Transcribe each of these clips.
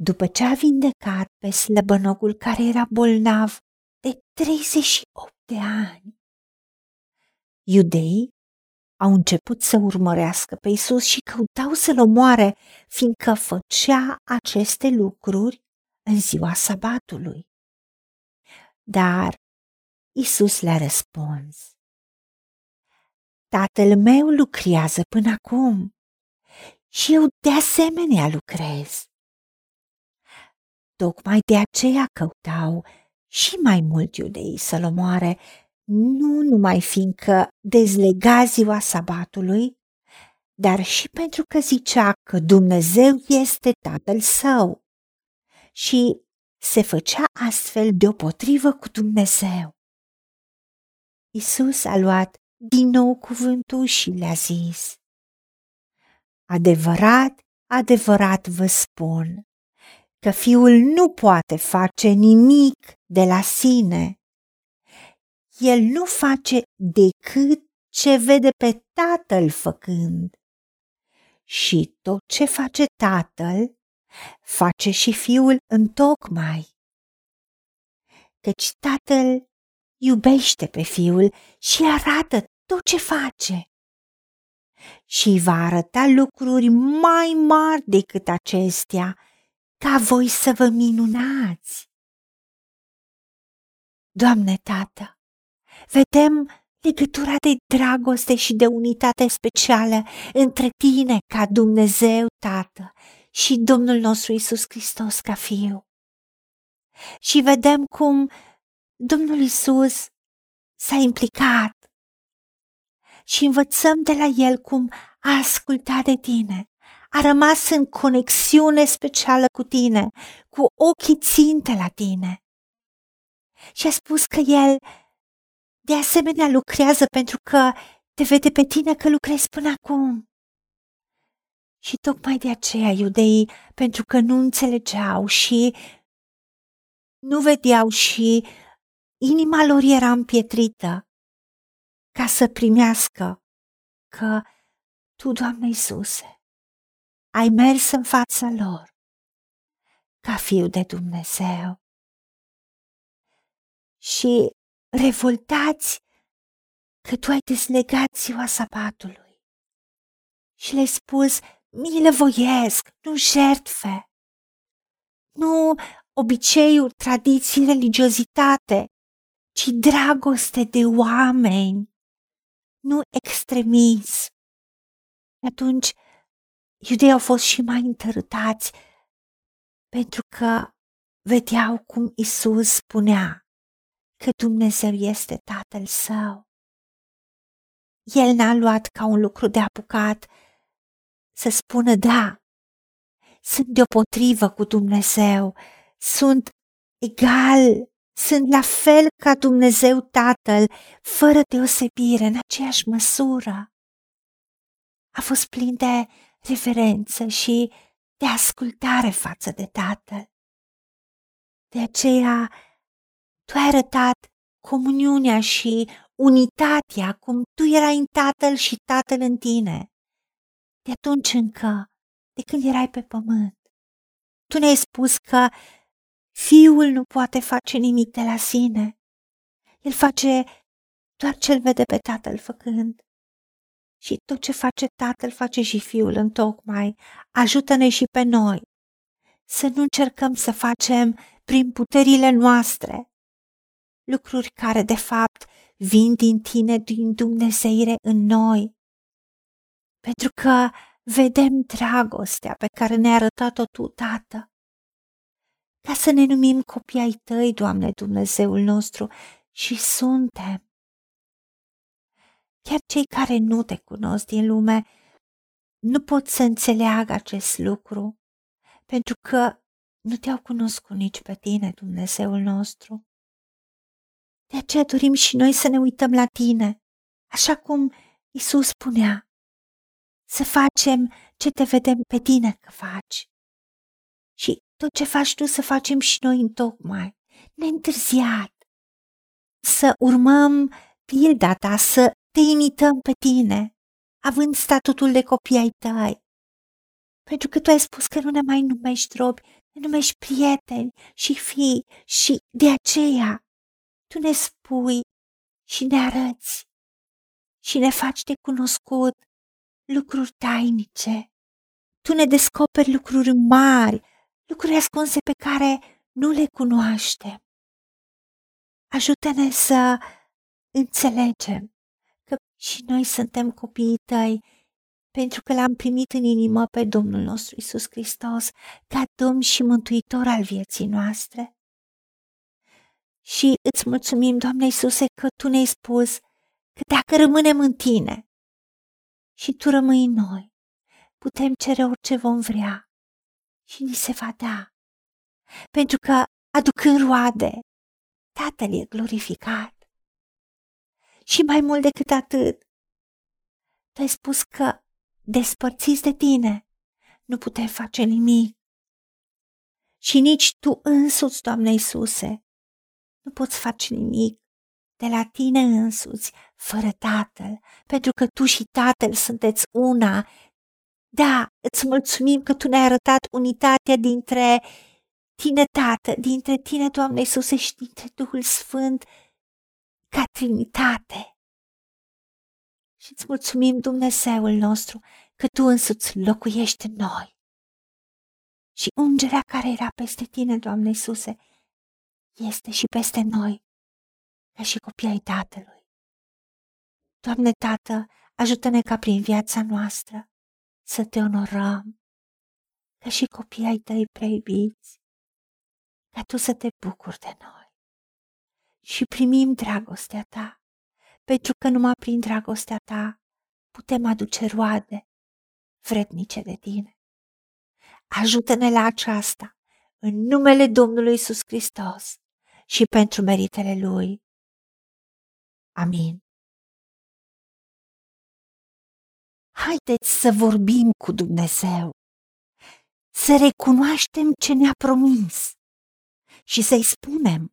După ce a vindecat pe slăbănogul care era bolnav de 38 de ani, iudeii au început să urmărească pe Isus și căutau să-l omoare, fiindcă făcea aceste lucruri în ziua sabatului. Dar Isus le-a răspuns. Tatăl meu lucrează până acum și eu de asemenea lucrez. Tocmai de aceea căutau și mai mult iudeii să-l omoare, nu numai fiindcă dezlega ziua sabatului, dar și pentru că zicea că Dumnezeu este tatăl său și se făcea astfel deopotrivă cu Dumnezeu. Isus a luat din nou cuvântul și le-a zis, Adevărat, adevărat vă spun că fiul nu poate face nimic de la sine. El nu face decât ce vede pe tatăl făcând. Și tot ce face tatăl, face și fiul întocmai. Căci tatăl iubește pe fiul și arată tot ce face. Și va arăta lucruri mai mari decât acestea, ca voi să vă minunați. Doamne Tată, vedem legătura de dragoste și de unitate specială între Tine ca Dumnezeu Tată și Domnul nostru Isus Hristos ca Fiu. Și vedem cum Domnul Isus s-a implicat și învățăm de la El cum a ascultat de Tine, a rămas în conexiune specială cu Tine, cu ochii ținte la Tine. Și a spus că El de asemenea lucrează pentru că te vede pe tine că lucrezi până acum. Și tocmai de aceea iudeii, pentru că nu înțelegeau și nu vedeau și inima lor era împietrită ca să primească că Tu, Doamne Iisuse, ai mers în fața lor ca fiu de Dumnezeu. Și revoltați că Tu ai deslegat ziua sabatului și le-ai spus, milă voiesc, nu jertfe, nu obiceiuri, tradiții, religiozitate, ci dragoste de oameni, nu extremism. Atunci, iudeii au fost și mai întărâtați pentru că vedeau cum Isus spunea că Dumnezeu este Tatăl său. El n-a luat ca un lucru de apucat să spună da, sunt deopotrivă cu Dumnezeu, sunt egal, sunt la fel ca Dumnezeu Tatăl, fără deosebire, în aceeași măsură. A fost plin de reverență și de ascultare față de Tatăl. De aceea, tu ai arătat comuniunea și unitatea cum tu erai în Tatăl și Tatăl în tine. De atunci încă, de când erai pe pământ. Tu ne-ai spus că Fiul nu poate face nimic de la sine. El face doar ce-l vede pe tatăl făcând. Și tot ce face tatăl face și fiul în tocmai. Ajută-ne și pe noi să nu încercăm să facem prin puterile noastre lucruri care de fapt vin din tine, din Dumnezeire în noi. Pentru că vedem dragostea pe care ne-a arătat-o Tu, Tată ca să ne numim copii ai tăi, Doamne Dumnezeul nostru, și suntem. Chiar cei care nu te cunosc din lume nu pot să înțeleagă acest lucru, pentru că nu te-au cunoscut nici pe tine, Dumnezeul nostru. De aceea dorim și noi să ne uităm la tine, așa cum Isus spunea, să facem ce te vedem pe tine că faci. Și tot ce faci tu să facem și noi în tocmai, neîntârziat. Să urmăm pilda ta, să te imităm pe tine, având statutul de copii ai tăi. Pentru că tu ai spus că nu ne mai numești robi, ne numești prieteni și fii și de aceea tu ne spui și ne arăți și ne faci de cunoscut lucruri tainice. Tu ne descoperi lucruri mari, lucruri ascunse pe care nu le cunoaștem. Ajută-ne să înțelegem că și noi suntem copiii tăi pentru că l-am primit în inimă pe Domnul nostru Isus Hristos ca Domn și Mântuitor al vieții noastre. Și îți mulțumim, Doamne Iisuse, că Tu ne-ai spus că dacă rămânem în Tine și Tu rămâi în noi, putem cere orice vom vrea și ni se va da. Pentru că, aducând roade, Tatăl e glorificat. Și mai mult decât atât, Tu ai spus că despărțiți de tine, nu putem face nimic. Și nici tu însuți, Doamne Iisuse, nu poți face nimic de la tine însuți, fără Tatăl, pentru că tu și Tatăl sunteți una. Da, îți mulțumim că tu ne-ai arătat unitatea dintre tine, Tată, dintre tine, Doamne Iisuse, și dintre Duhul Sfânt, ca Trinitate. Și îți mulțumim, Dumnezeul nostru, că Tu însuți locuiești în noi. Și ungerea care era peste Tine, Doamne Iisuse, este și peste noi, ca și copii ai Tatălui. Doamne Tată, ajută-ne ca prin viața noastră să Te onorăm, ca și copii ai Tăi preibiți, ca Tu să te bucuri de noi. Și primim dragostea Ta, pentru că numai prin dragostea Ta putem aduce roade vrednice de Tine. Ajută-ne la aceasta, în numele Domnului Isus Hristos și pentru meritele Lui. Amin. Haideți să vorbim cu Dumnezeu, să recunoaștem ce ne-a promis și să-i spunem,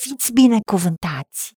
Fiți binecuvântați!